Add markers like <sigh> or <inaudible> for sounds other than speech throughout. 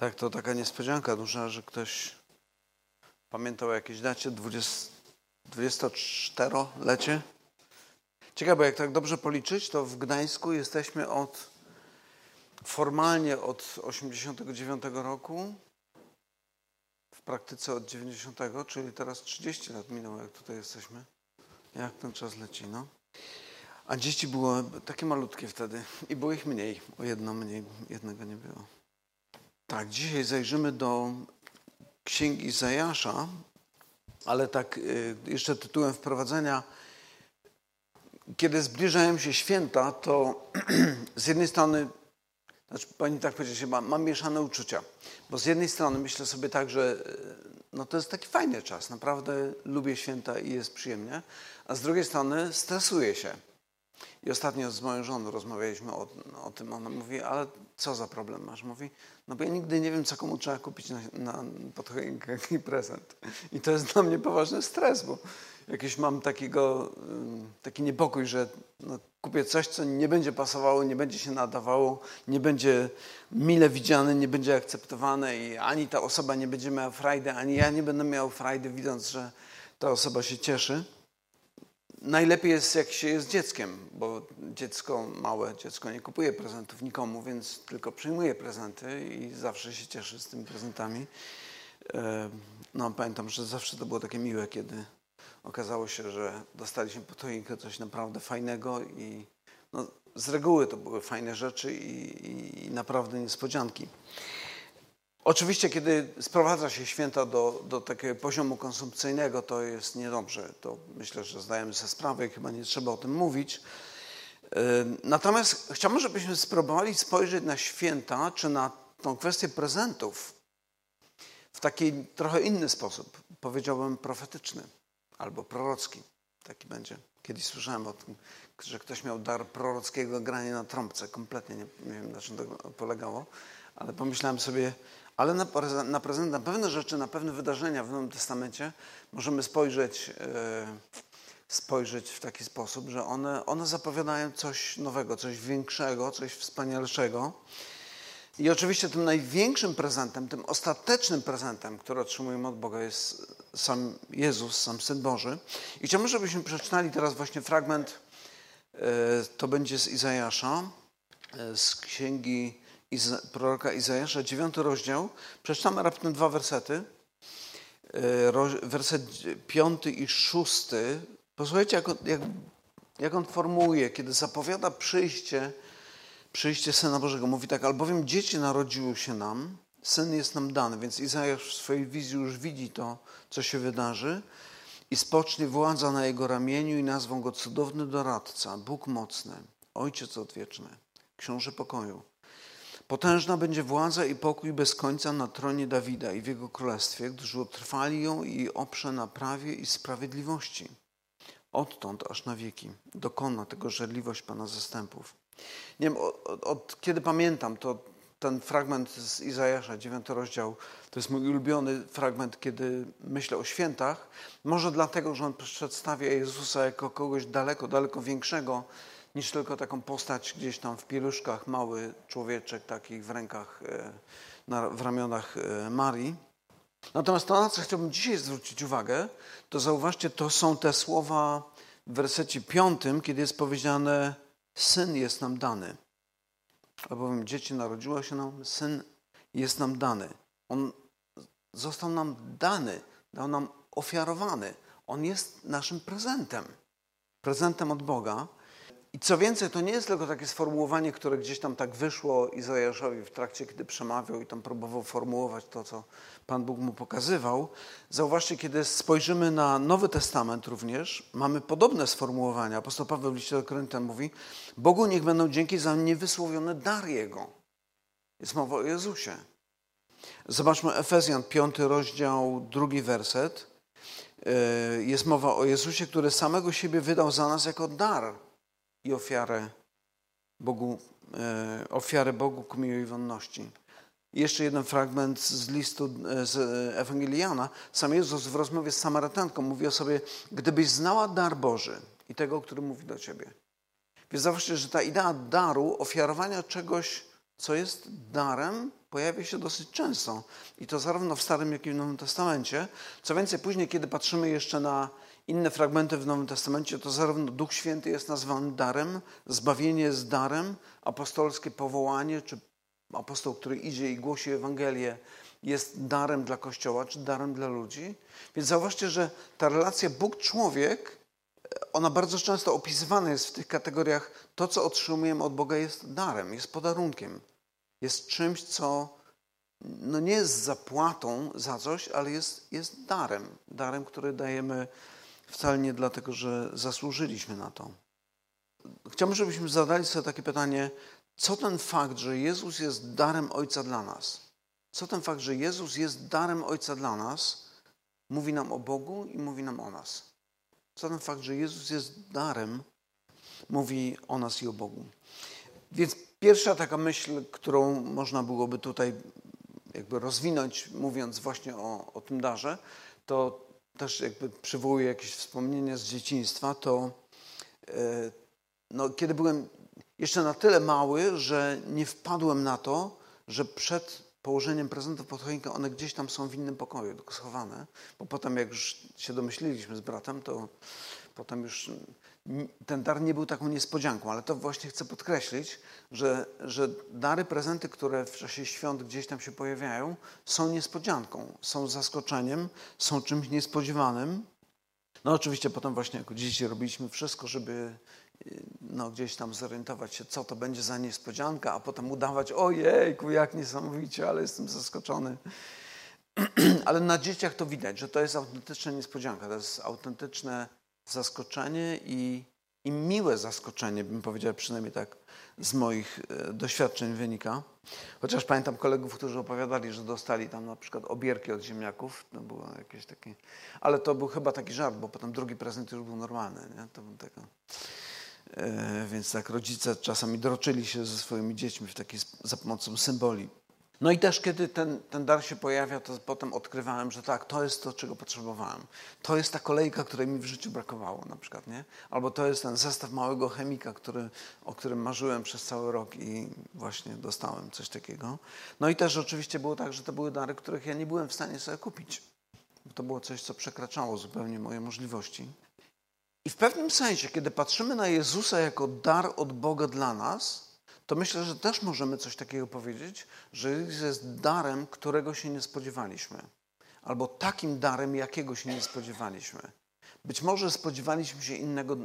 Tak, to taka niespodzianka duża, że ktoś pamiętał o jakiejś dacie 20, 24-lecie. Ciekawe, jak tak dobrze policzyć, to w Gdańsku jesteśmy od formalnie od 89 roku, w praktyce od 90, czyli teraz 30 lat minęło, jak tutaj jesteśmy. Jak ten czas leci, no. A dzieci było takie malutkie wtedy i było ich mniej, o jedno mniej, jednego nie było. Tak, dzisiaj zajrzymy do Księgi Izajasza, ale tak y, jeszcze tytułem wprowadzenia. Kiedy zbliżają się święta, to <clears throat> z jednej strony, znaczy pani tak powiedzieć, mam, mam mieszane uczucia, bo z jednej strony myślę sobie tak, że y, no to jest taki fajny czas, naprawdę lubię święta i jest przyjemnie, a z drugiej strony stresuję się. I ostatnio z moją żoną rozmawialiśmy o, o tym. Ona mówi, ale co za problem masz? Mówi, no bo ja nigdy nie wiem, co komu trzeba kupić na, na pod choinkę, prezent. I to jest dla mnie poważny stres, bo jakiś mam takiego, taki niepokój, że no, kupię coś, co nie będzie pasowało, nie będzie się nadawało, nie będzie mile widziane, nie będzie akceptowane i ani ta osoba nie będzie miała frajdy, ani ja nie będę miał frajdy, widząc, że ta osoba się cieszy najlepiej jest, jak się jest dzieckiem, bo dziecko, małe dziecko nie kupuje prezentów nikomu, więc tylko przyjmuje prezenty i zawsze się cieszy z tymi prezentami. E, no, pamiętam, że zawsze to było takie miłe, kiedy okazało się, że dostaliśmy po choinkę coś naprawdę fajnego i no, z reguły to były fajne rzeczy i, i, i naprawdę niespodzianki. Oczywiście, kiedy sprowadza się święta do, do takiego poziomu konsumpcyjnego, to jest niedobrze. To myślę, że zdajemy sobie sprawę i chyba nie trzeba o tym mówić. Natomiast chciałbym, żebyśmy spróbowali spojrzeć na święta, czy na tą kwestię prezentów w taki trochę inny sposób, powiedziałbym profetyczny albo prorocki. Taki będzie. Kiedyś słyszałem o tym, że ktoś miał dar prorockiego grania na trąbce. Kompletnie nie, nie wiem, na czym to polegało, ale pomyślałem sobie, ale na, na prezent, na pewne rzeczy, na pewne wydarzenia w Nowym Testamencie możemy spojrzeć, e, spojrzeć w taki sposób, że one, one zapowiadają coś nowego, coś większego, coś wspanialszego. I oczywiście tym największym prezentem, tym ostatecznym prezentem, który otrzymujemy od Boga jest sam Jezus, sam Syn Boży. I chciałbym, żebyśmy przeczytali teraz właśnie fragment, e, to będzie z Izajasza, e, z księgi Proroka Izajasza, dziewiąty rozdział. Przeczytamy raptem dwa wersety. E, werset piąty i szósty. Posłuchajcie, jak on, jak, jak on formułuje, kiedy zapowiada przyjście, przyjście Syna Bożego. Mówi tak, albowiem dzieci narodziły się nam, Syn jest nam dany. Więc Izajasz w swojej wizji już widzi to, co się wydarzy. I spocznie władza na jego ramieniu i nazwą go cudowny doradca, Bóg mocny, Ojciec odwieczny, Książę pokoju. Potężna będzie władza i pokój bez końca na tronie Dawida i w jego królestwie, gdyż utrwali ją i oprze na prawie i sprawiedliwości. Odtąd aż na wieki dokona tego żerliwość Pana zastępów. Nie wiem, od, od kiedy pamiętam, to ten fragment z Izajasza, dziewiąty rozdział, to jest mój ulubiony fragment, kiedy myślę o świętach. Może dlatego, że on przedstawia Jezusa jako kogoś daleko, daleko większego niż tylko taką postać gdzieś tam w pieluszkach, mały człowieczek taki w rękach, e, na, w ramionach e, Marii. Natomiast to, na co chciałbym dzisiaj zwrócić uwagę, to zauważcie, to są te słowa w wersecie piątym, kiedy jest powiedziane Syn jest nam dany. Albowiem dzieci narodziło się nam, Syn jest nam dany. On został nam dany, dał nam ofiarowany. On jest naszym prezentem. Prezentem od Boga. I co więcej, to nie jest tylko takie sformułowanie, które gdzieś tam tak wyszło Izajaszowi w trakcie, kiedy przemawiał i tam próbował formułować to, co Pan Bóg mu pokazywał. Zauważcie, kiedy spojrzymy na Nowy Testament również, mamy podobne sformułowania. Apostoł Paweł w liście do Koryntian mówi, Bogu niech będą dzięki za niewysłowiony dar Jego. Jest mowa o Jezusie. Zobaczmy Efezjan, piąty rozdział, drugi werset. Yy, jest mowa o Jezusie, który samego siebie wydał za nas jako dar i ofiarę Bogu, e, ofiarę Bogu ku miłej wonności. jeszcze jeden fragment z listu e, z Ewangelii Jana. Sam Jezus w rozmowie z Samarytanką mówi o sobie, gdybyś znała dar Boży i tego, który mówi do ciebie. Więc zauważcie, że ta idea daru, ofiarowania czegoś, co jest darem, pojawia się dosyć często. I to zarówno w Starym, jak i w Nowym Testamencie. Co więcej, później, kiedy patrzymy jeszcze na inne fragmenty w Nowym Testamencie, to zarówno Duch Święty jest nazwany darem, zbawienie jest darem, apostolskie powołanie, czy apostoł, który idzie i głosi Ewangelię, jest darem dla Kościoła, czy darem dla ludzi. Więc zauważcie, że ta relacja Bóg-człowiek, ona bardzo często opisywana jest w tych kategoriach. To, co otrzymujemy od Boga, jest darem, jest podarunkiem. Jest czymś, co no nie jest zapłatą za coś, ale jest, jest darem. Darem, który dajemy wcale nie dlatego, że zasłużyliśmy na to. Chciałbym, żebyśmy zadali sobie takie pytanie, co ten fakt, że Jezus jest darem Ojca dla nas, co ten fakt, że Jezus jest darem Ojca dla nas, mówi nam o Bogu i mówi nam o nas. Co ten fakt, że Jezus jest darem, mówi o nas i o Bogu. Więc pierwsza taka myśl, którą można byłoby tutaj jakby rozwinąć, mówiąc właśnie o, o tym darze, to też jakby przywołuję jakieś wspomnienie z dzieciństwa, to e, no, kiedy byłem jeszcze na tyle mały, że nie wpadłem na to, że przed położeniem prezentów pod choinkę one gdzieś tam są w innym pokoju, tylko schowane, bo potem jak już się domyśliliśmy z bratem, to potem już ten dar nie był taką niespodzianką, ale to właśnie chcę podkreślić, że, że dary, prezenty, które w czasie świąt gdzieś tam się pojawiają, są niespodzianką, są zaskoczeniem, są czymś niespodziewanym. No oczywiście potem właśnie jako dzieci robiliśmy wszystko, żeby no, gdzieś tam zorientować się, co to będzie za niespodzianka, a potem udawać, ojejku, jak niesamowicie, ale jestem zaskoczony. <clears throat> ale na dzieciach to widać, że to jest autentyczna niespodzianka, to jest autentyczne zaskoczenie i, i miłe zaskoczenie, bym powiedział, przynajmniej tak z moich e, doświadczeń wynika. Chociaż pamiętam kolegów, którzy opowiadali, że dostali tam na przykład obierki od ziemniaków. To było jakieś takie... Ale to był chyba taki żart, bo potem drugi prezent już był normalny. Nie? To był taka... E, więc tak rodzice czasami droczyli się ze swoimi dziećmi w taki, za pomocą symboli. No i też kiedy ten, ten dar się pojawia, to potem odkrywałem, że tak, to jest to, czego potrzebowałem. To jest ta kolejka, której mi w życiu brakowało na przykład, nie? Albo to jest ten zestaw małego chemika, który, o którym marzyłem przez cały rok i właśnie dostałem coś takiego. No i też oczywiście było tak, że to były dary, których ja nie byłem w stanie sobie kupić. To było coś, co przekraczało zupełnie moje możliwości. I w pewnym sensie, kiedy patrzymy na Jezusa jako dar od Boga dla nas, to myślę, że też możemy coś takiego powiedzieć, że Jezus jest darem, którego się nie spodziewaliśmy. Albo takim darem, jakiego się nie spodziewaliśmy. Być może spodziewaliśmy się innego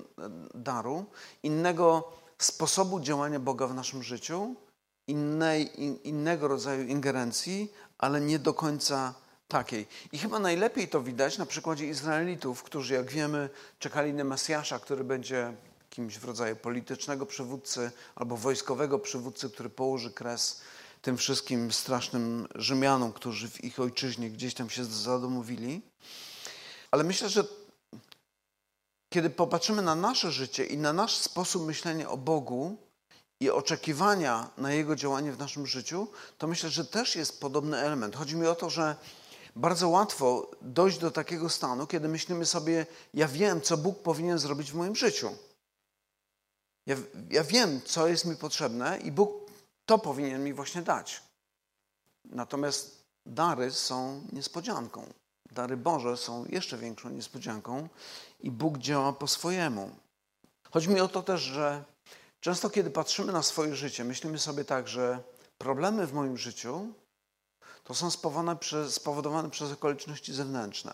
daru, innego sposobu działania Boga w naszym życiu, innej, in, innego rodzaju ingerencji, ale nie do końca takiej. I chyba najlepiej to widać na przykładzie Izraelitów, którzy, jak wiemy, czekali na Mesjasza, który będzie kimś w rodzaju politycznego przywódcy albo wojskowego przywódcy, który położy kres tym wszystkim strasznym Rzymianom, którzy w ich ojczyźnie gdzieś tam się zadomowili. Ale myślę, że kiedy popatrzymy na nasze życie i na nasz sposób myślenia o Bogu i oczekiwania na Jego działanie w naszym życiu, to myślę, że też jest podobny element. Chodzi mi o to, że bardzo łatwo dojść do takiego stanu, kiedy myślimy sobie, ja wiem, co Bóg powinien zrobić w moim życiu. Ja, ja wiem, co jest mi potrzebne i Bóg to powinien mi właśnie dać. Natomiast dary są niespodzianką. Dary Boże są jeszcze większą niespodzianką i Bóg działa po swojemu. Chodzi mi o to też, że często kiedy patrzymy na swoje życie, myślimy sobie tak, że problemy w moim życiu to są spowodowane przez, spowodowane przez okoliczności zewnętrzne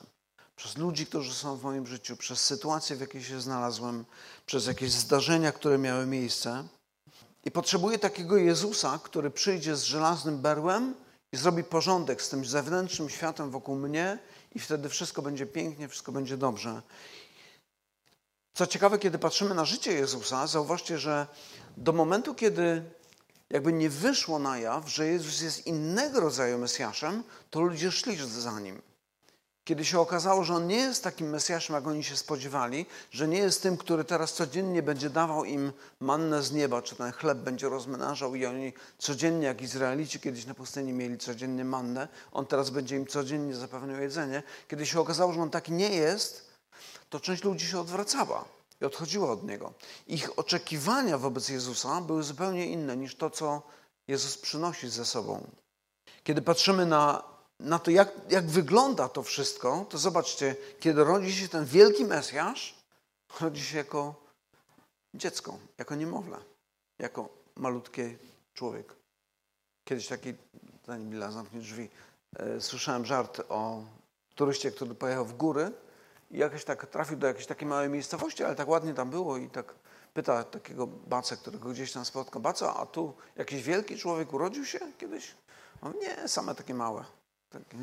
przez ludzi, którzy są w moim życiu, przez sytuację, w jakiej się znalazłem, przez jakieś zdarzenia, które miały miejsce. I potrzebuję takiego Jezusa, który przyjdzie z żelaznym berłem i zrobi porządek z tym zewnętrznym światem wokół mnie, i wtedy wszystko będzie pięknie, wszystko będzie dobrze. Co ciekawe, kiedy patrzymy na życie Jezusa, zauważcie, że do momentu, kiedy jakby nie wyszło na jaw, że Jezus jest innego rodzaju Mesjaszem, to ludzie szli za nim. Kiedy się okazało, że on nie jest takim Mesjaszem, jak oni się spodziewali, że nie jest tym, który teraz codziennie będzie dawał im mannę z nieba, czy ten chleb będzie rozmnażał i oni codziennie, jak Izraelici kiedyś na pustyni mieli codziennie mannę, on teraz będzie im codziennie zapewniał jedzenie. Kiedy się okazało, że on taki nie jest, to część ludzi się odwracała i odchodziła od niego. Ich oczekiwania wobec Jezusa były zupełnie inne niż to, co Jezus przynosi ze sobą. Kiedy patrzymy na, na to, jak, jak wygląda to wszystko, to zobaczcie, kiedy rodzi się ten wielki Mesjasz, rodzi się jako dziecko, jako niemowlę, jako malutki człowiek. Kiedyś taki, zanim Billa zamknie drzwi, e, słyszałem żart o turyście, który pojechał w góry i jakoś tak trafił do jakiejś takiej małej miejscowości, ale tak ładnie tam było i tak pyta takiego baca, którego gdzieś tam spotkał, baca, a tu jakiś wielki człowiek urodził się kiedyś? On, nie, same takie małe. Takie.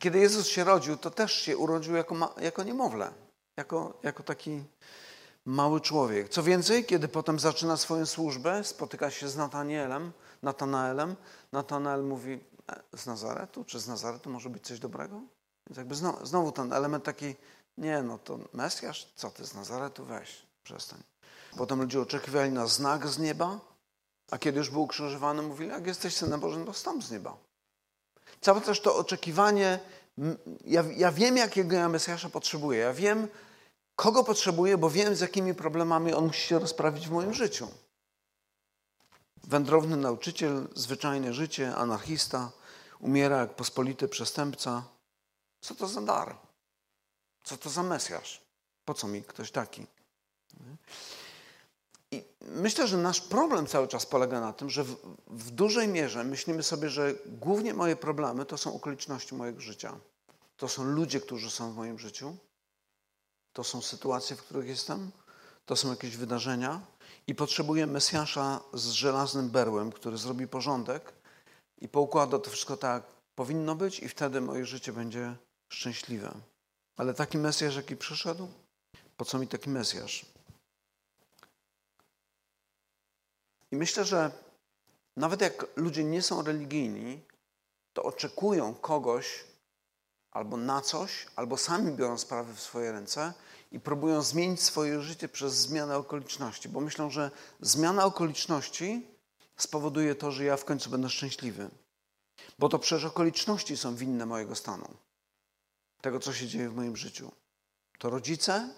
Kiedy Jezus się rodził, to też się urodził jako, jako niemowlę, jako, jako taki mały człowiek. Co więcej, kiedy potem zaczyna swoją służbę, spotyka się z Natanielem, Natanaelem, Natanael mówi, e, z Nazaretu, czy z Nazaretu może być coś dobrego? Więc jakby znowu, znowu ten element taki, nie no to Mesjasz, co ty z Nazaretu, weź, przestań. Potem ludzie oczekiwali na znak z nieba, a kiedy już był ukrzyżowany, mówili, jak jesteś Synem Bożym, to stąd z nieba. Całe też to oczekiwanie, ja, ja wiem, jakiego ja Mesjasza potrzebuję, ja wiem, kogo potrzebuję, bo wiem, z jakimi problemami on musi się rozprawić w moim życiu. Wędrowny nauczyciel, zwyczajne życie, anarchista, umiera jak pospolity przestępca. Co to za dar? Co to za Mesjasz? Po co mi ktoś taki? I myślę, że nasz problem cały czas polega na tym, że w, w, dużej mierze myślimy sobie, że głównie moje problemy to są okoliczności mojego życia. To są ludzie, którzy są w moim życiu. To są sytuacje, w których jestem. To są jakieś wydarzenia. I potrzebuję Mesjasza z żelaznym berłem, który zrobi porządek i poukłada to wszystko tak, powinno być, i wtedy moje życie będzie szczęśliwe. Ale taki Mesjasz, jaki przyszedł, po co mi taki Mesjasz? I myślę, że nawet jak ludzie nie są religijni, to oczekują kogoś albo na coś, albo sami biorą sprawy w swoje ręce i próbują zmienić swoje życie przez zmianę okoliczności, bo myślą, że zmiana okoliczności spowoduje to, że ja w końcu będę szczęśliwy. Bo to przecież okoliczności są winne mojego stanu, tego, co się dzieje w moim życiu. To rodzice,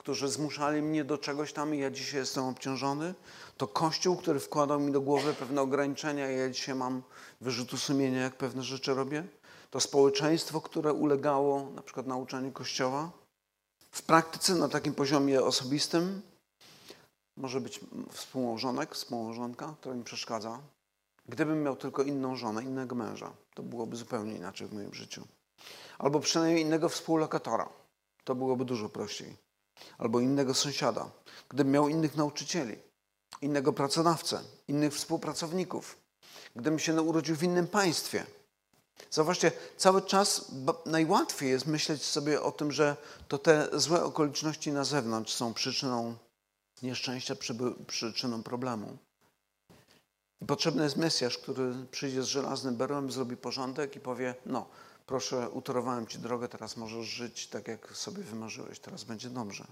którzy zmuszali mnie do czegoś tam i ja dzisiaj jestem obciążony. To Kościół, który wkładał mi do głowy pewne ograniczenia i ja dzisiaj mam wyrzutu sumienia, jak pewne rzeczy robię. To społeczeństwo, które ulegało na przykład nauczaniu Kościoła. W praktyce na takim poziomie osobistym może być współmałżonek, współmałżonka, która mi przeszkadza. Gdybym miał tylko inną żonę, innego męża, to byłoby zupełnie inaczej w moim życiu. Albo przynajmniej innego współlokatora. To byłoby dużo prościej albo innego sąsiada, gdybym miał innych nauczycieli, innego pracodawcę, innych współpracowników, gdybym się urodził w innym państwie. Zauważcie, cały czas najłatwiej jest myśleć sobie o tym, że to te złe okoliczności na zewnątrz są przyczyną nieszczęścia, przyczyną problemu. I potrzebny jest Mesjasz, który przyjdzie z żelaznym berłem, zrobi porządek i powie: No, proszę, utorowałem ci drogę, teraz możesz żyć tak, jak sobie wymarzyłeś, teraz będzie dobrze.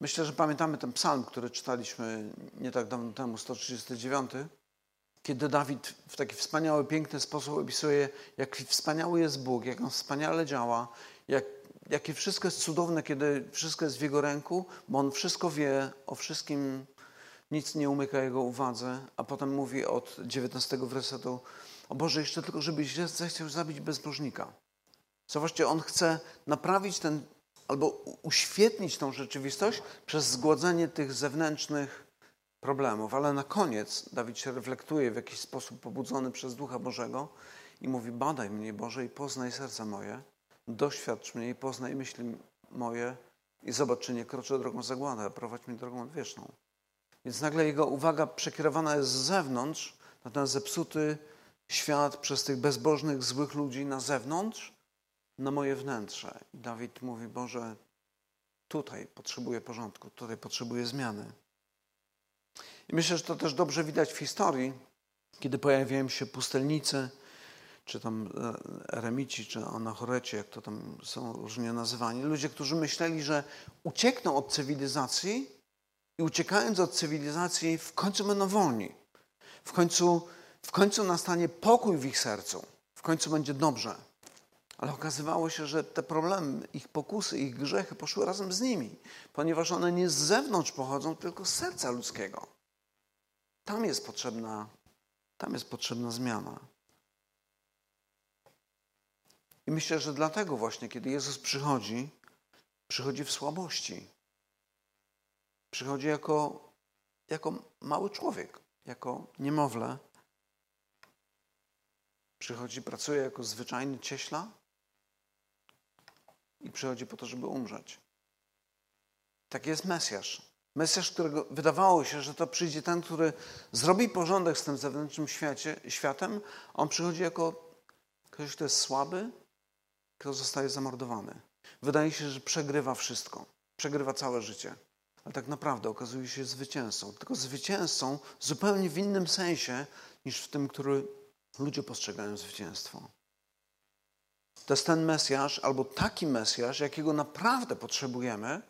Myślę, że pamiętamy ten psalm, który czytaliśmy nie tak dawno temu, 139, kiedy Dawid w taki wspaniały, piękny sposób opisuje, jak wspaniały jest Bóg, jak On wspaniale działa, jak, jakie wszystko jest cudowne, kiedy wszystko jest w Jego ręku, bo On wszystko wie o wszystkim, nic nie umyka Jego uwadze, a potem mówi od 19 wersetu, o Boże, jeszcze tylko, żebyś zechciał zabić bezbożnika. Zobaczcie, On chce naprawić ten, albo uświetnić tą rzeczywistość przez zgładzenie tych zewnętrznych problemów. Ale na koniec Dawid się reflektuje w jakiś sposób pobudzony przez Ducha Bożego i mówi, badaj mnie, Boże, i poznaj serce moje, doświadcz mnie i poznaj myśli moje i zobacz, czy nie kroczę drogą zagłady, a prowadź mnie drogą odwieczną. Więc nagle jego uwaga przekierowana jest z zewnątrz na ten zepsuty świat przez tych bezbożnych, złych ludzi na zewnątrz, na moje wnętrze. I Dawid mówi, Boże, tutaj potrzebuję porządku, tutaj potrzebuję zmiany. I myślę, że to też dobrze widać w historii, kiedy pojawiają się pustelnicy, czy tam e, eremici, czy anachoreci, jak to tam są różnie nazywani. Ludzie, którzy myśleli, że uciekną od cywilizacji i uciekając od cywilizacji w końcu będą wolni. W końcu w końcu nastanie pokój w ich sercu, w końcu będzie dobrze. Ale okazywało się, że te problemy, ich pokusy, ich grzechy poszły razem z nimi, ponieważ one nie z zewnątrz pochodzą, tylko z serca ludzkiego. Tam jest potrzebna, tam jest potrzebna zmiana. I myślę, że dlatego właśnie, kiedy Jezus przychodzi, przychodzi w słabości. Przychodzi jako, jako mały człowiek, jako niemowlę. Przychodzi, pracuje jako zwyczajny cieśla i przychodzi po to, żeby umrzeć. Tak jest Mesjasz. Mesjasz, którego wydawało się, że to przyjdzie ten, który zrobi porządek z tym zewnętrznym świecie, światem. On przychodzi jako ktoś, kto jest słaby, kto zostaje zamordowany. Wydaje się, że przegrywa wszystko. Przegrywa całe życie. Ale tak naprawdę okazuje się zwycięzcą. Tylko zwycięzcą zupełnie w innym sensie niż w tym, który ludzie postrzegają zwycięstwo. To jest ten Mesjasz, albo taki Mesjasz, jakiego naprawdę potrzebujemy,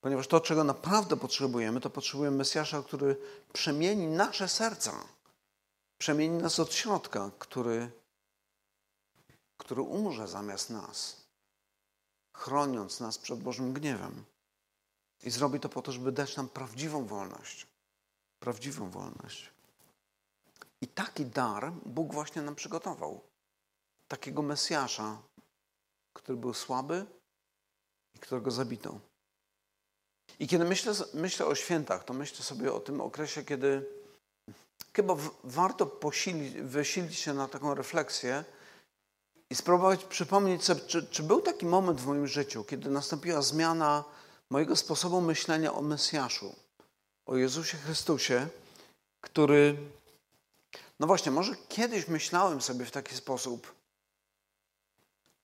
ponieważ to, czego naprawdę potrzebujemy, to potrzebujemy Mesjasza, który przemieni nasze serca, przemieni nas od środka, który, który umrze zamiast nas, chroniąc nas przed Bożym gniewem. I zrobi to po to, żeby dać nam prawdziwą wolność. Prawdziwą wolność. I taki dar Bóg właśnie nam przygotował takiego Mesjasza, który był słaby i którego zabito. I kiedy myślę, myślę o świętach, to myślę sobie o tym okresie, kiedy chyba warto posilić, wysilić się na taką refleksję i spróbować przypomnieć sobie, czy, czy był taki moment w moim życiu, kiedy nastąpiła zmiana mojego sposobu myślenia o Mesjaszu, o Jezusie Chrystusie, który, no właśnie, może kiedyś myślałem sobie w taki sposób,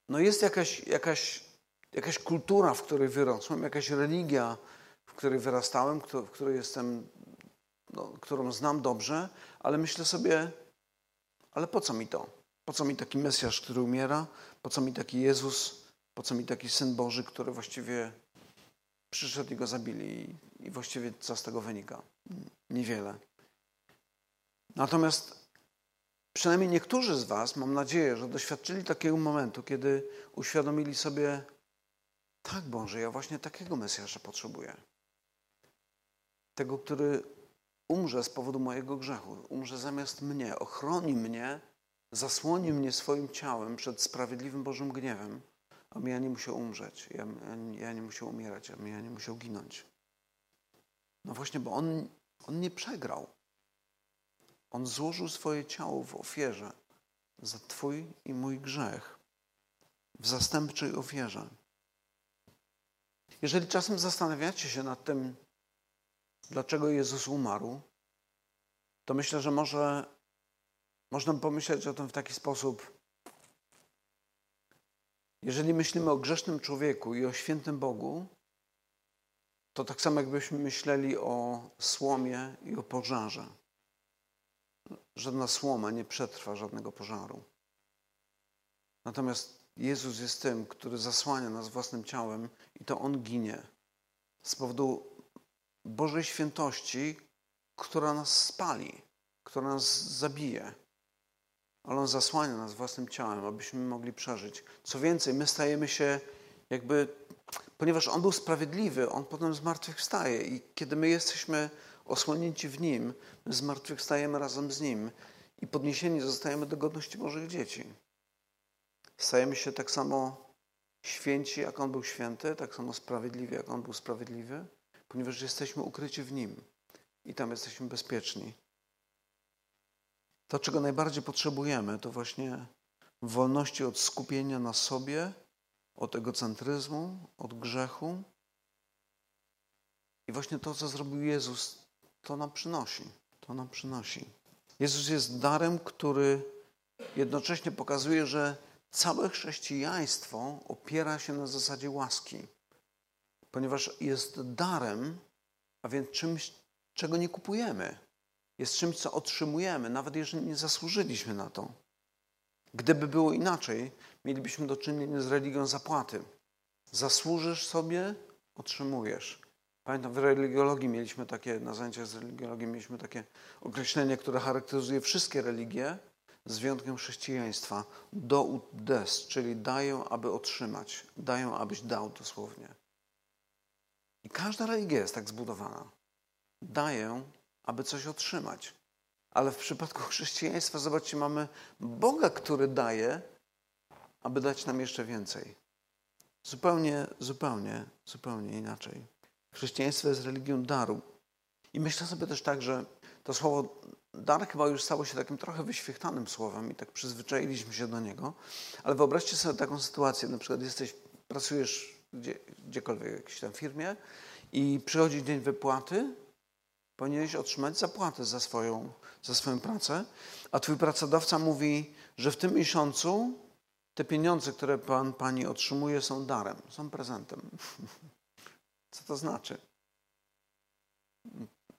no jest jakaś, jakaś, jakaś kultura, w której wyrosłem, jakaś religia, w której wyrastałem, w której jestem, no, którą znam dobrze, ale myślę sobie, ale po co mi to? Po co mi taki Mesjasz, który umiera? Po co mi taki Jezus? Po co mi taki Syn Boży, który właściwie przyszedł i go zabili? I właściwie co z tego wynika? Niewiele. Natomiast Przynajmniej niektórzy z Was, mam nadzieję, że doświadczyli takiego momentu, kiedy uświadomili sobie, tak Boże, ja właśnie takiego Mesjasza potrzebuję. Tego, który umrze z powodu mojego grzechu, umrze zamiast mnie, ochroni mnie, zasłoni mnie swoim ciałem przed sprawiedliwym Bożym gniewem, aby ja nie musiał umrzeć, ja, ja nie musiał umierać, aby ja nie musiał ginąć. No właśnie, bo On, on nie przegrał. On złożył swoje ciało w ofierze za Twój i mój grzech, w zastępczej ofierze. Jeżeli czasem zastanawiacie się nad tym, dlaczego Jezus umarł, to myślę, że może można pomyśleć o tym w taki sposób. Jeżeli myślimy o grzesznym człowieku i o świętym Bogu, to tak samo jakbyśmy myśleli o słomie i o pożarze. Żadna słoma nie przetrwa żadnego pożaru. Natomiast Jezus jest tym, który zasłania nas własnym ciałem i to On ginie z powodu Bożej świętości, która nas spali, która nas zabije. Ale On zasłania nas własnym ciałem, abyśmy mogli przeżyć. Co więcej, my stajemy się jakby, ponieważ On był sprawiedliwy, On potem zmartwychwstaje i kiedy my jesteśmy osłonięci w Nim, my zmartwychwstajemy razem z Nim i podniesieni zostajemy do godności Bożych dzieci. Stajemy się tak samo święci, jak On był święty, tak samo sprawiedliwi, jak On był sprawiedliwy, ponieważ jesteśmy ukryci w Nim i tam jesteśmy bezpieczni. To, czego najbardziej potrzebujemy, to właśnie wolności od skupienia na sobie, od egocentryzmu, od grzechu. I właśnie to, co zrobił Jezus, to nam przynosi. To nam przynosi. Jezus jest darem, który jednocześnie pokazuje, że całe chrześcijaństwo opiera się na zasadzie łaski, ponieważ jest darem, a więc czymś, czego nie kupujemy. Jest czymś, co otrzymujemy, nawet jeżeli nie zasłużyliśmy na to. Gdyby było inaczej, mielibyśmy do czynienia z religią zapłaty. Zasłużysz sobie, otrzymujesz. Pamiętam, w religiologii mieliśmy takie, na zajęciach z religiologii mieliśmy takie określenie, które charakteryzuje wszystkie religie. z wyjątkiem chrześcijaństwa, do des, czyli dają, aby otrzymać, dają, abyś dał dosłownie. I każda religia jest tak zbudowana. Daję, aby coś otrzymać. Ale w przypadku chrześcijaństwa, zobaczcie, mamy Boga, który daje, aby dać nam jeszcze więcej. Zupełnie, zupełnie, zupełnie inaczej. Chrześcijaństwo jest religią daru. I myślę sobie też tak, że to słowo dar chyba już stało się takim trochę wyświechtanym słowem i tak przyzwyczailiśmy się do niego. Ale wyobraźcie sobie taką sytuację, na przykład jesteś, pracujesz gdzie, gdziekolwiek w jakiejś tam firmie i przychodzi dzień wypłaty, powinieneś otrzymać zapłatę za swoją, za swoją pracę, a twój pracodawca mówi, że w tym miesiącu te pieniądze, które pan, pani otrzymuje, są darem, są prezentem. <laughs> Co to znaczy?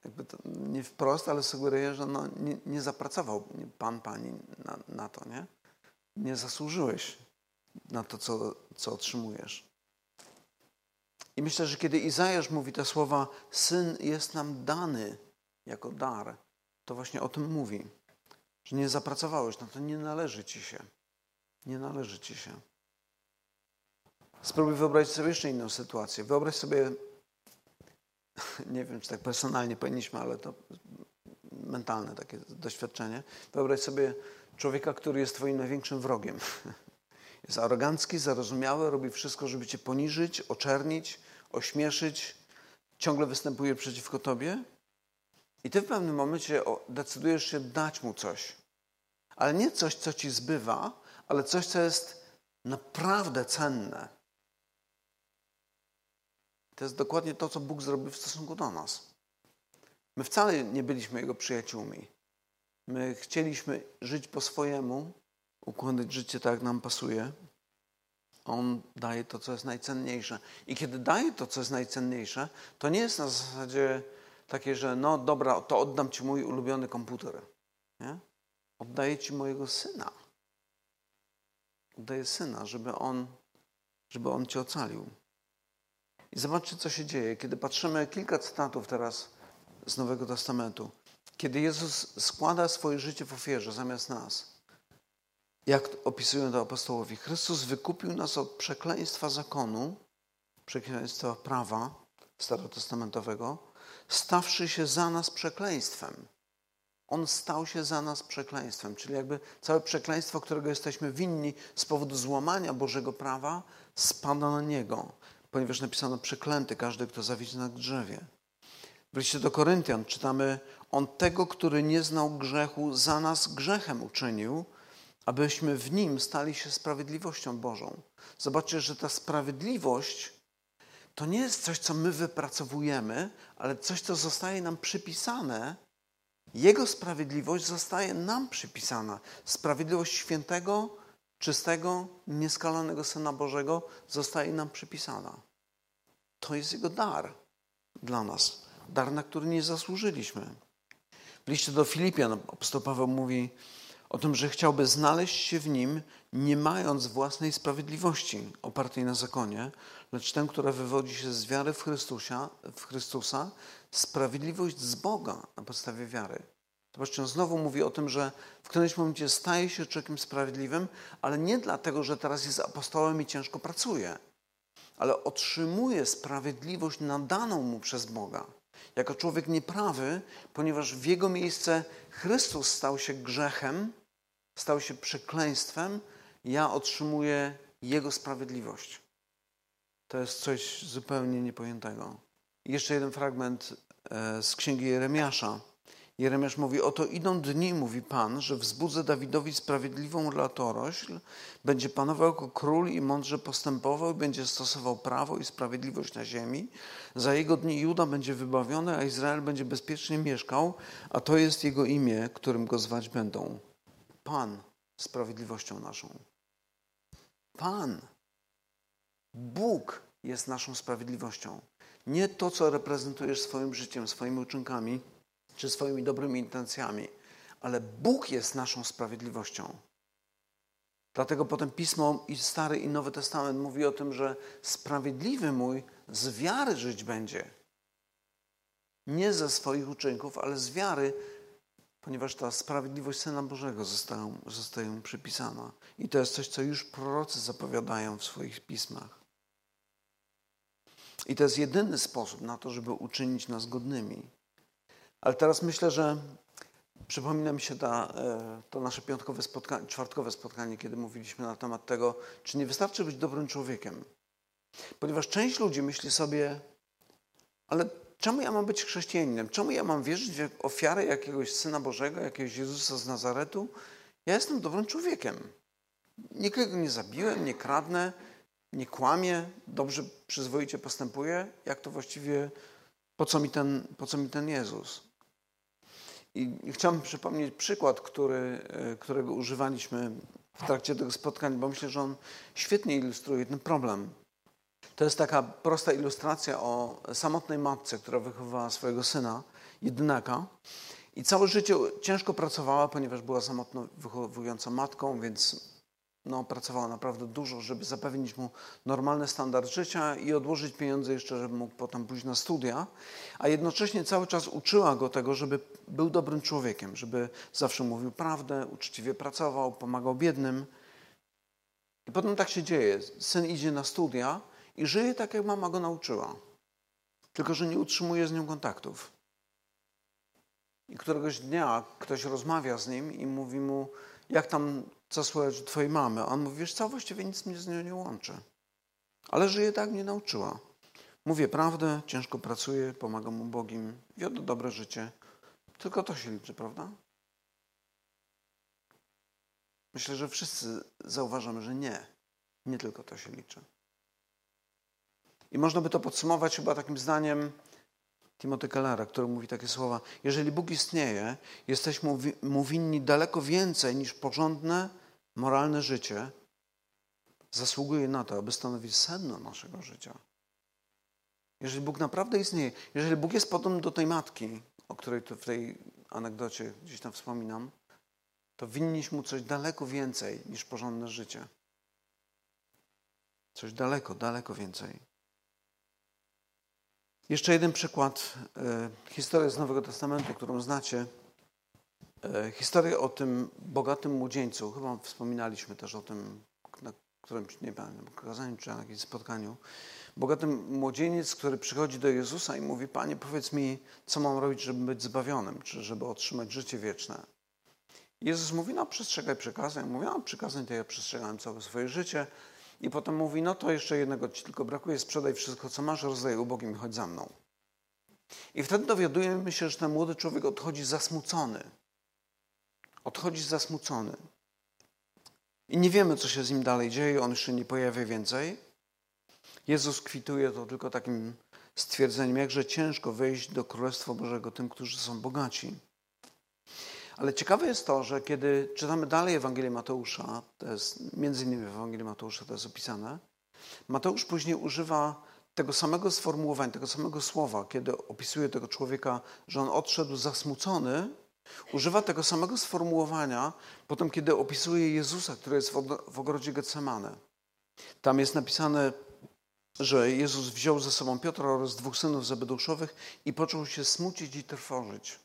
Jakby to nie wprost, ale sugeruje, że no, nie, nie zapracował pan, pani na, na, to, nie? Nie zasłużyłeś na to, co, co otrzymujesz. I myślę, że kiedy Izajasz mówi te słowa, syn jest nam dany jako dar, to właśnie o tym mówi. Że nie zapracowałeś, no to nie należy ci się. Nie należy ci się. Spróbuj wyobrazić sobie jeszcze inną sytuację. Wyobraź sobie, <laughs> nie wiem, czy tak personalnie powinniśmy, ale to mentalne takie doświadczenie. Wyobraź sobie człowieka, który jest twoim największym wrogiem. <laughs> Jest arogancki, zarozumiały, robi wszystko, żeby cię poniżyć, oczernić, ośmieszyć, ciągle występuje przeciwko tobie. I ty w pewnym momencie decydujesz się dać mu coś. Ale nie coś, co ci zbywa, ale coś, co jest naprawdę cenne. To jest dokładnie to, co Bóg zrobił w stosunku do nas. My wcale nie byliśmy Jego przyjaciółmi. My chcieliśmy żyć po swojemu, układać życie tak, jak nam pasuje. On daje to, co jest najcenniejsze. I kiedy daje to, co jest najcenniejsze, to nie jest na zasadzie takie, że no dobra, to oddam Ci mój ulubiony komputer. Nie? Oddaję Ci mojego syna. Oddaję syna, żeby on, żeby on Cię ocalił. I zobaczcie, co się dzieje. Kiedy patrzymy, kilka cytatów teraz z Nowego Testamentu. Kiedy Jezus składa swoje życie w ofierze zamiast nas. Jak opisują to apostołowie? Chrystus wykupił nas od przekleństwa zakonu, przekleństwa prawa starotestamentowego, stawszy się za nas przekleństwem. On stał się za nas przekleństwem, czyli jakby całe przekleństwo, którego jesteśmy winni z powodu złamania Bożego prawa, spada na Niego, ponieważ napisano przeklęty każdy, kto zawiedzie na drzewie. W liście do Koryntian czytamy, On tego, który nie znał grzechu, za nas grzechem uczynił, abyśmy w Nim stali się sprawiedliwością Bożą. Zobaczcie, że ta sprawiedliwość to nie jest coś, co my wypracowujemy, ale coś, co zostaje nam przypisane. Jego sprawiedliwość zostaje nam przypisana. Sprawiedliwość świętego, czystego, nieskalanego Syna Bożego zostaje nam przypisana. To jest Jego dar dla nas. Dar, na który nie zasłużyliśmy. W liście do Filipian apostoł Paweł mówi o tym, że chciałby znaleźć się w nim, nie mając własnej sprawiedliwości opartej na zakonie, lecz tę, która wywodzi się z wiary w Chrystusa, w Chrystusa sprawiedliwość z Boga na podstawie wiary. Zobaczcie, on znowu mówi o tym, że w którymś momencie staje się człowiekiem sprawiedliwym, ale nie dlatego, że teraz jest apostołem i ciężko pracuje, ale otrzymuje sprawiedliwość nadaną mu przez Boga. Jako człowiek nieprawy, ponieważ w jego miejsce Chrystus stał się grzechem, stał się przekleństwem, ja otrzymuję Jego sprawiedliwość. To jest coś zupełnie niepojętego. I jeszcze jeden fragment e, z księgi Jeremiasza. Jeremiasz mówi, oto idą dni, mówi Pan, że wzbudzę Dawidowi sprawiedliwą latorośl, będzie panował jako król i mądrze postępował, będzie stosował prawo i sprawiedliwość na ziemi. Za jego dni Juda będzie wybawiony, a Izrael będzie bezpiecznie mieszkał, a to jest jego imię, którym go zwać będą. Pan sprawiedliwością naszą. Pan, Bóg jest naszą sprawiedliwością. Nie to, co reprezentujesz swoim życiem, swoimi uczynkami, czy swoimi dobrymi intencjami, ale Bóg jest naszą sprawiedliwością. Dlatego potem Pismo i Stary i Nowy Testament mówi o tym, że sprawiedliwy mój z wiary żyć będzie. Nie ze swoich uczynków, ale z wiary ponieważ ta sprawiedliwość Syna Bożego zostaje, zostaje mu przypisana. I to jest coś, co już prorocy zapowiadają w swoich pismach. I to jest jedyny sposób na to, żeby uczynić nas godnymi. Ale teraz myślę, że przypomina mi się ta, e, to nasze piątkowe spotkanie, czwartkowe spotkanie, kiedy mówiliśmy na temat tego, czy nie wystarczy być dobrym człowiekiem. Ponieważ część ludzi myśli sobie, ale czemu ja mam być chrześcijaninem? Czemu ja mam wierzyć w ofiarę jakiegoś Syna Bożego, jakiegoś Jezusa z Nazaretu? Ja jestem dobrym człowiekiem. Nikogo nie zabiłem, nie kradnę, nie kłamię, dobrze, przyzwoicie postępuję. Jak to właściwie, po co mi ten, po co mi ten Jezus? I chciałbym przypomnieć przykład, który, e, którego używaliśmy w trakcie tego spotkania, bo myślę, że on świetnie ilustruje ten problem. To jest taka prosta ilustracja o samotnej matce, która wychowywała swojego syna, jedynaka. I całe życie ciężko pracowała, ponieważ była samotno wychowującą matką, więc no, pracowała naprawdę dużo, żeby zapewnić mu normalny standard życia i odłożyć pieniądze jeszcze, żeby mógł potem pójść na studia, a jednocześnie cały czas uczyła go tego, żeby był dobrym człowiekiem, żeby zawsze mówił prawdę, uczciwie pracował, pomagał biednym. I potem tak się dzieje. Syn idzie na studia i żyje tak, jak mama go nauczyła. Tylko, że nie utrzymuje z nią kontaktów. I któregoś dnia ktoś rozmawia z nim i mówi mu, jak tam, co słychać twojej mamy? A on mówi, wiesz co, właściwie nic mnie z nią nie łączy. Ale żyje tak, mnie nauczyła. Mówię prawdę, ciężko pracuję, pomagam ubogim, wiodę dobre życie. Tylko to się liczy, prawda? Myślę, że wszyscy zauważamy, że nie. Nie tylko to się liczy. I można by to podsumować chyba takim zdaniem Timothy Kellera, który mówi takie słowa: Jeżeli Bóg istnieje, jesteśmy mu winni daleko więcej niż porządne, moralne życie. Zasługuje na to, aby stanowić sedno naszego życia. Jeżeli Bóg naprawdę istnieje, jeżeli Bóg jest podobny do tej matki, o której w tej anegdocie gdzieś tam wspominam, to winniśmy mu coś daleko więcej niż porządne życie. Coś daleko, daleko więcej. Jeszcze jeden przykład. E, historia z Nowego Testamentu, którą znacie. E, historia o tym bogatym młodzieńcu. Chyba wspominaliśmy też o tym na którymś, nie pamiętam, kazaniu czy na jakimś spotkaniu. Bogaty młodzieniec, który przychodzi do Jezusa i mówi, Panie, powiedz mi, co mam robić, żeby być zbawionym, czy żeby otrzymać życie wieczne. Jezus mówi, no przestrzegaj przykazań. Mówi, no przykazań to ja przestrzegałem całe swoje życie. I potem mówi, no to jeszcze jednego ci tylko brakuje, sprzedaj wszystko, co masz, rozdaj ubogim i chodź za mną. I wtedy dowiadujemy się, że ten młody człowiek odchodzi zasmucony. Odchodzi zasmucony. I nie wiemy, co się z nim dalej dzieje, on już się nie pojawia więcej. Jezus kwituje to tylko takim stwierdzeniem, jakże ciężko wejść do Królestwa Bożego tym, którzy są bogaci. Ale ciekawe jest to, że kiedy czytamy dalej Ewangelię Mateusza, to jest między innymi w Ewangelii Mateusza to jest opisane, Mateusz później używa tego samego sformułowania, tego samego słowa, kiedy opisuje tego człowieka, że on odszedł zasmucony, używa tego samego sformułowania potem, kiedy opisuje Jezusa, który jest w ogrodzie Getsemane. Tam jest napisane, że Jezus wziął ze sobą Piotra oraz dwóch synów Zebeduszowych i począł się smucić i trwożyć.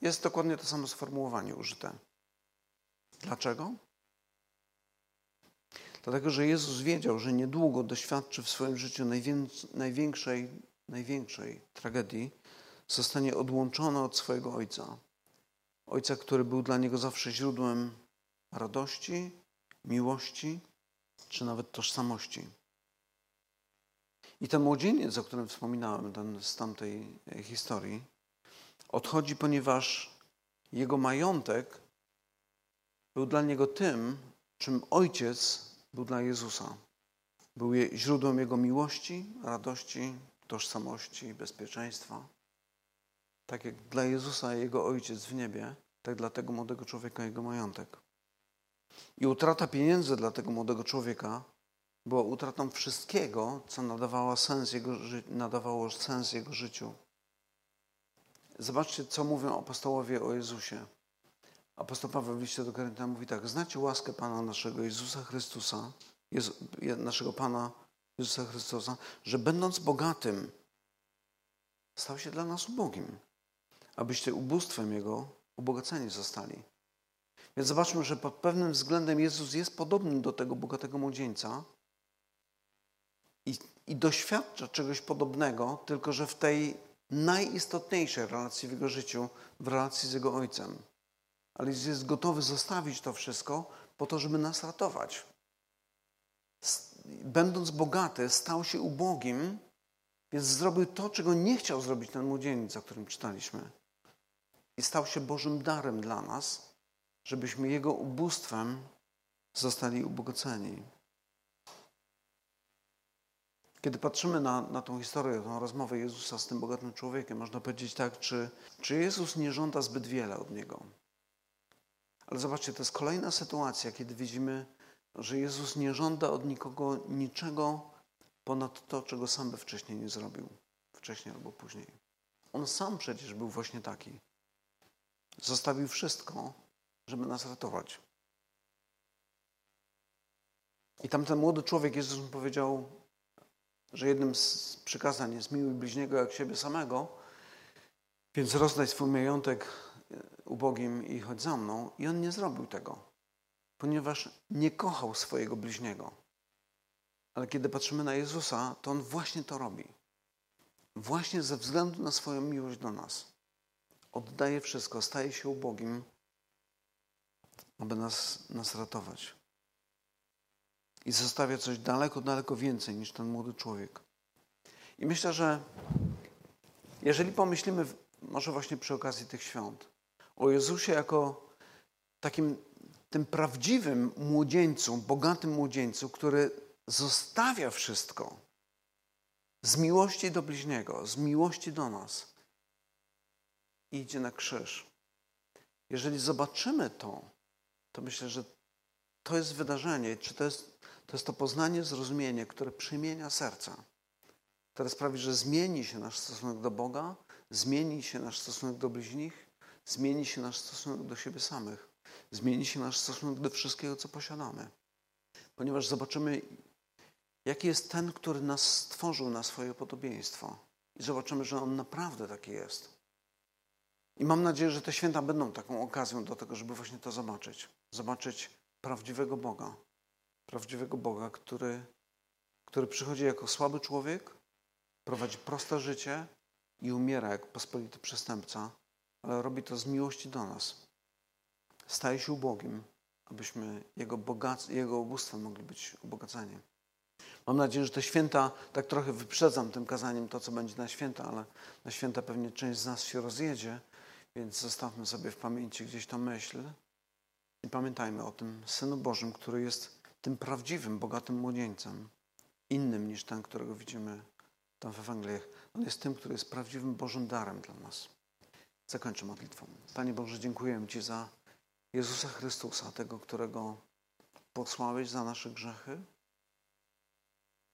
Jest dokładnie to samo sformułowanie użyte. Dlaczego? Dlatego, że Jezus wiedział, że niedługo doświadczy w swoim życiu największej, największej tragedii, zostanie odłączony od swojego Ojca. Ojca, który był dla niego zawsze źródłem radości, miłości, czy nawet tożsamości. I ten młodzieniec, o którym wspominałem, ten z tamtej historii, Odchodzi, ponieważ jego majątek był dla niego tym, czym ojciec był dla Jezusa. Był źródłem jego miłości, radości, tożsamości, bezpieczeństwa. Tak jak dla Jezusa jego ojciec w niebie, tak dla tego młodego człowieka jego majątek. I utrata pieniędzy dla tego młodego człowieka była utratą wszystkiego, co nadawało sens jego, nadawało sens jego życiu. Zobaczcie, co mówią apostołowie o Jezusie. Apostoł Paweł w liście do Koryntian mówi tak, znacie łaskę Pana naszego Jezusa Chrystusa, Jezu, naszego Pana Jezusa Chrystusa, że będąc bogatym, stał się dla nas ubogim, abyście ubóstwem Jego ubogaceni zostali. Więc zobaczmy, że pod pewnym względem Jezus jest podobny do tego bogatego młodzieńca i, i doświadcza czegoś podobnego, tylko że w tej najistotniejszej relacji w jego życiu, w relacji z jego ojcem. Ale jest gotowy zostawić to wszystko po to, żeby nas ratować. Będąc bogaty, stał się ubogim, więc zrobił to, czego nie chciał zrobić ten młodzieniec, o którym czytaliśmy. I stał się Bożym darem dla nas, żebyśmy Jego ubóstwem zostali ubogaceni. Kiedy patrzymy na, na tą historię, tą rozmowę Jezusa z tym bogatym człowiekiem, można powiedzieć tak, czy, czy Jezus nie żąda zbyt wiele od niego. Ale zobaczcie, to jest kolejna sytuacja, kiedy widzimy, że Jezus nie żąda od nikogo niczego ponad to, czego sam by wcześniej nie zrobił. Wcześniej albo później. On sam przecież był właśnie taki. Zostawił wszystko, żeby nas ratować. I tamten młody człowiek, Jezus powiedział, że jednym z przykazań jest miłuj bliźniego jak siebie samego, więc rozdaj swój majątek e, ubogim i chodź za mną. I on nie zrobił tego, ponieważ nie kochał swojego bliźniego. Ale kiedy patrzymy na Jezusa, to On właśnie to robi. Właśnie ze względu na swoją miłość do nas. Oddaje wszystko, staje się ubogim, aby nas, nas ratować. I zostawia coś daleko, daleko więcej niż ten młody człowiek. I myślę, że jeżeli pomyślimy, może właśnie przy okazji tych świąt, o Jezusie jako takim tym prawdziwym młodzieńcu, bogatym młodzieńcu, który zostawia wszystko z miłości do bliźniego, z miłości do nas i idzie na krzyż. Jeżeli zobaczymy to, to myślę, że to jest wydarzenie, czy to jest to, jest to poznanie, zrozumienie, które przemienia serca, które sprawi, że zmieni się nasz stosunek do Boga, zmieni się nasz stosunek do bliźnich, zmieni się nasz stosunek do siebie samych, zmieni się nasz stosunek do wszystkiego, co posiadamy. Ponieważ zobaczymy, jaki jest ten, który nas stworzył na swoje podobieństwo. I zobaczymy, że on naprawdę taki jest. I mam nadzieję, że te święta będą taką okazją do tego, żeby właśnie to zobaczyć. Zobaczyć prawdziwego Boga. Prawdziwego Boga, który, który przychodzi jako słaby człowiek, prowadzi proste życie i umiera jak pospolity przestępca, ale robi to z miłości do nas. Staje się ubogim, abyśmy Jego, bogac- Jego ubóstwem mogli być ubogaceni. Mam nadzieję, że te święta, tak trochę wyprzedzam tym kazaniem to, co będzie na święta, ale na święta pewnie część z nas się rozjedzie, więc zostawmy sobie w pamięci gdzieś tą myśl i pamiętajmy o tym Synu Bożym, który jest tym prawdziwym, bogatym młodzieńcem, innym niż ten, którego widzimy tam w Ewangeliach. On jest tym, który jest prawdziwym Bożym darem dla nas. Zakończę modlitwą. Panie Boże, dziękuję Ci za Jezusa Chrystusa, tego, którego posłałeś za nasze grzechy,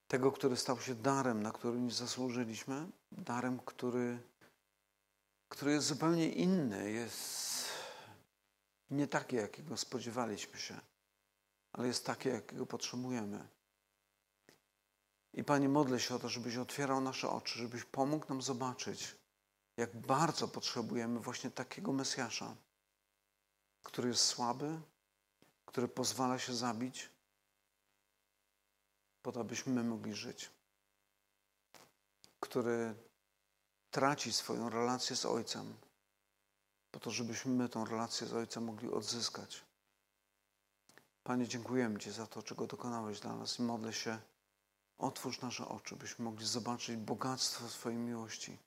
tego, który stał się darem, na który nie zasłużyliśmy, darem, który, który jest zupełnie inny, jest nie taki, jakiego spodziewaliśmy się, ale jest taki, jakiego potrzebujemy. I Panie, modlę się o to, żebyś otwierał nasze oczy, żebyś pomógł nam zobaczyć, jak bardzo potrzebujemy właśnie takiego Mesjasza, który jest słaby, który pozwala się zabić, po to, abyśmy my mogli żyć. Który traci swoją relację z Ojcem, po to, żebyśmy my tą relację z Ojcem mogli odzyskać. Panie, dziękujemy Ci za to, czego dokonałeś dla nas i modlę się, otwórz nasze oczy, byśmy mogli zobaczyć bogactwo Twojej miłości,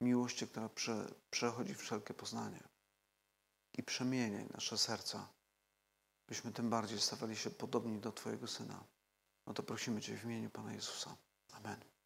miłości, która prze, przechodzi wszelkie poznanie i przemieniaj nasze serca, byśmy tym bardziej stawali się podobni do Twojego Syna. No to prosimy Cię w imieniu Pana Jezusa. Amen.